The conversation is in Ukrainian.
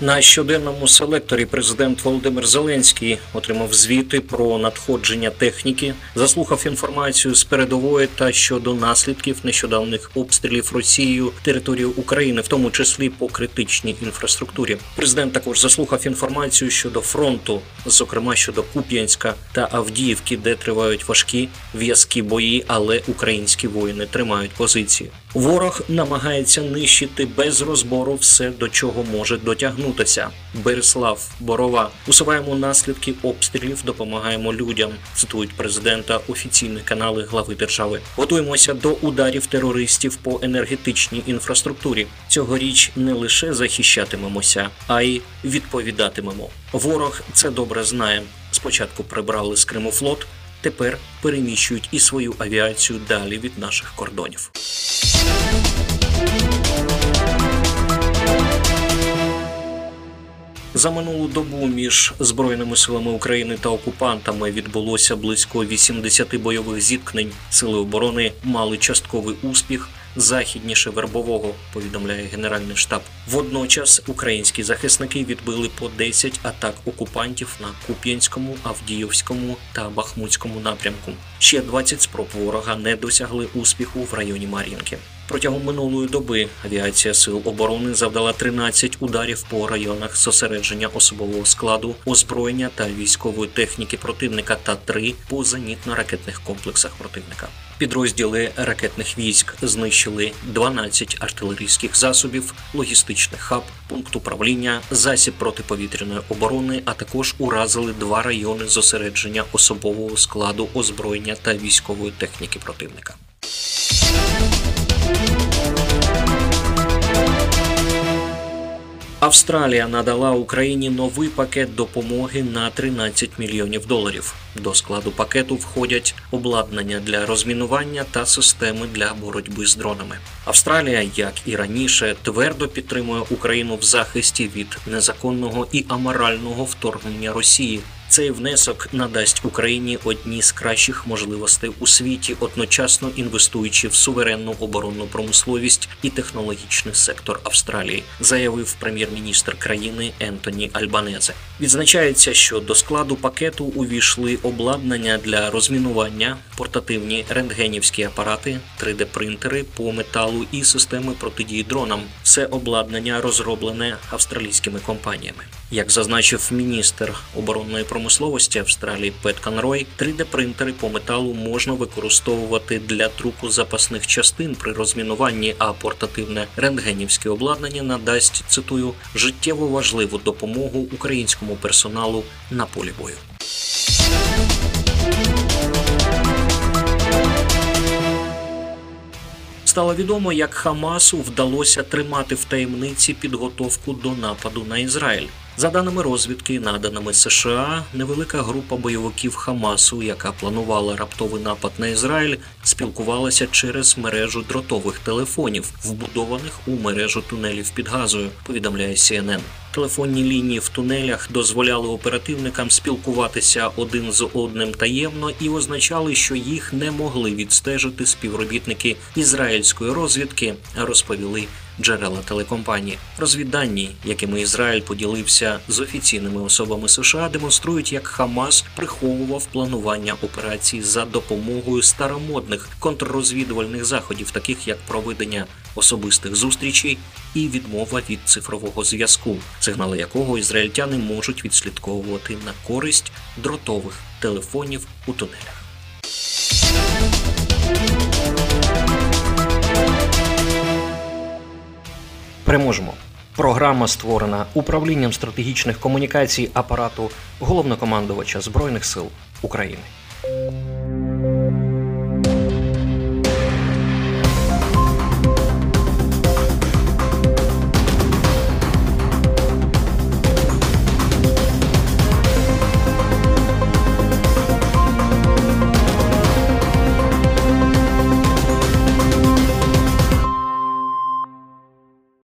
На щоденному селекторі президент Володимир Зеленський отримав звіти про надходження техніки, заслухав інформацію з передової та щодо наслідків нещодавних обстрілів Росією територію України, в тому числі по критичній інфраструктурі. Президент також заслухав інформацію щодо фронту, зокрема щодо Куп'янська та Авдіївки, де тривають важкі в'язкі бої, але українські воїни тримають позиції. Ворог намагається нищити без розбору все, до чого може дотягнутися. Береслав, Борова, усуваємо наслідки обстрілів, допомагаємо людям. Цитують президента офіційні канали глави держави. Готуємося до ударів терористів по енергетичній інфраструктурі. Цьогоріч не лише захищатимемося, а й відповідатимемо. Ворог це добре знає. Спочатку прибрали з Криму флот, тепер переміщують і свою авіацію далі від наших кордонів. За минулу добу між збройними силами України та окупантами відбулося близько 80 бойових зіткнень. Сили оборони мали частковий успіх західніше вербового. Повідомляє Генеральний штаб. Водночас українські захисники відбили по 10 атак окупантів на Куп'янському, Авдіївському та Бахмутському напрямку. Ще 20 спроб ворога не досягли успіху в районі Мар'їнки. Протягом минулої доби авіація сил оборони завдала 13 ударів по районах зосередження особового складу, озброєння та військової техніки противника та 3 по зенітно-ракетних комплексах противника. Підрозділи ракетних військ знищили 12 артилерійських засобів, логістичний хаб, пункт управління, засіб протиповітряної оборони, а також уразили два райони зосередження особового складу озброєння та військової техніки противника. Австралія надала Україні новий пакет допомоги на 13 мільйонів доларів. До складу пакету входять обладнання для розмінування та системи для боротьби з дронами. Австралія, як і раніше, твердо підтримує Україну в захисті від незаконного і аморального вторгнення Росії. Цей внесок надасть Україні одні з кращих можливостей у світі, одночасно інвестуючи в суверенну оборонну промисловість і технологічний сектор Австралії, заявив прем'єр-міністр країни Ентоні Альбанезе. Відзначається, що до складу пакету увійшли обладнання для розмінування, портативні рентгенівські апарати, 3D-принтери по металу і системи протидії дронам. Все обладнання розроблене австралійськими компаніями. Як зазначив міністр оборонної промисловості Австралії Пет Конрой, 3D-принтери по металу можна використовувати для друку запасних частин при розмінуванні, а портативне рентгенівське обладнання надасть цитую життєво важливу допомогу українському персоналу на полі бою. Стало відомо, як Хамасу вдалося тримати в таємниці підготовку до нападу на Ізраїль. За даними розвідки, наданими США, невелика група бойовиків Хамасу, яка планувала раптовий напад на Ізраїль, спілкувалася через мережу дротових телефонів, вбудованих у мережу тунелів під газою. Повідомляє CNN. Телефонні лінії в тунелях дозволяли оперативникам спілкуватися один з одним таємно і означали, що їх не могли відстежити співробітники ізраїльської розвідки, розповіли джерела телекомпанії. Розвіддані, якими Ізраїль поділився з офіційними особами США, демонструють, як Хамас приховував планування операцій за допомогою старомодних контррозвідувальних заходів, таких як проведення особистих зустрічей і відмова від цифрового зв'язку, сигнали якого ізраїльтяни можуть відслідковувати на користь дротових телефонів у тунелях. Переможемо. Програма створена управлінням стратегічних комунікацій апарату головнокомандувача Збройних сил України.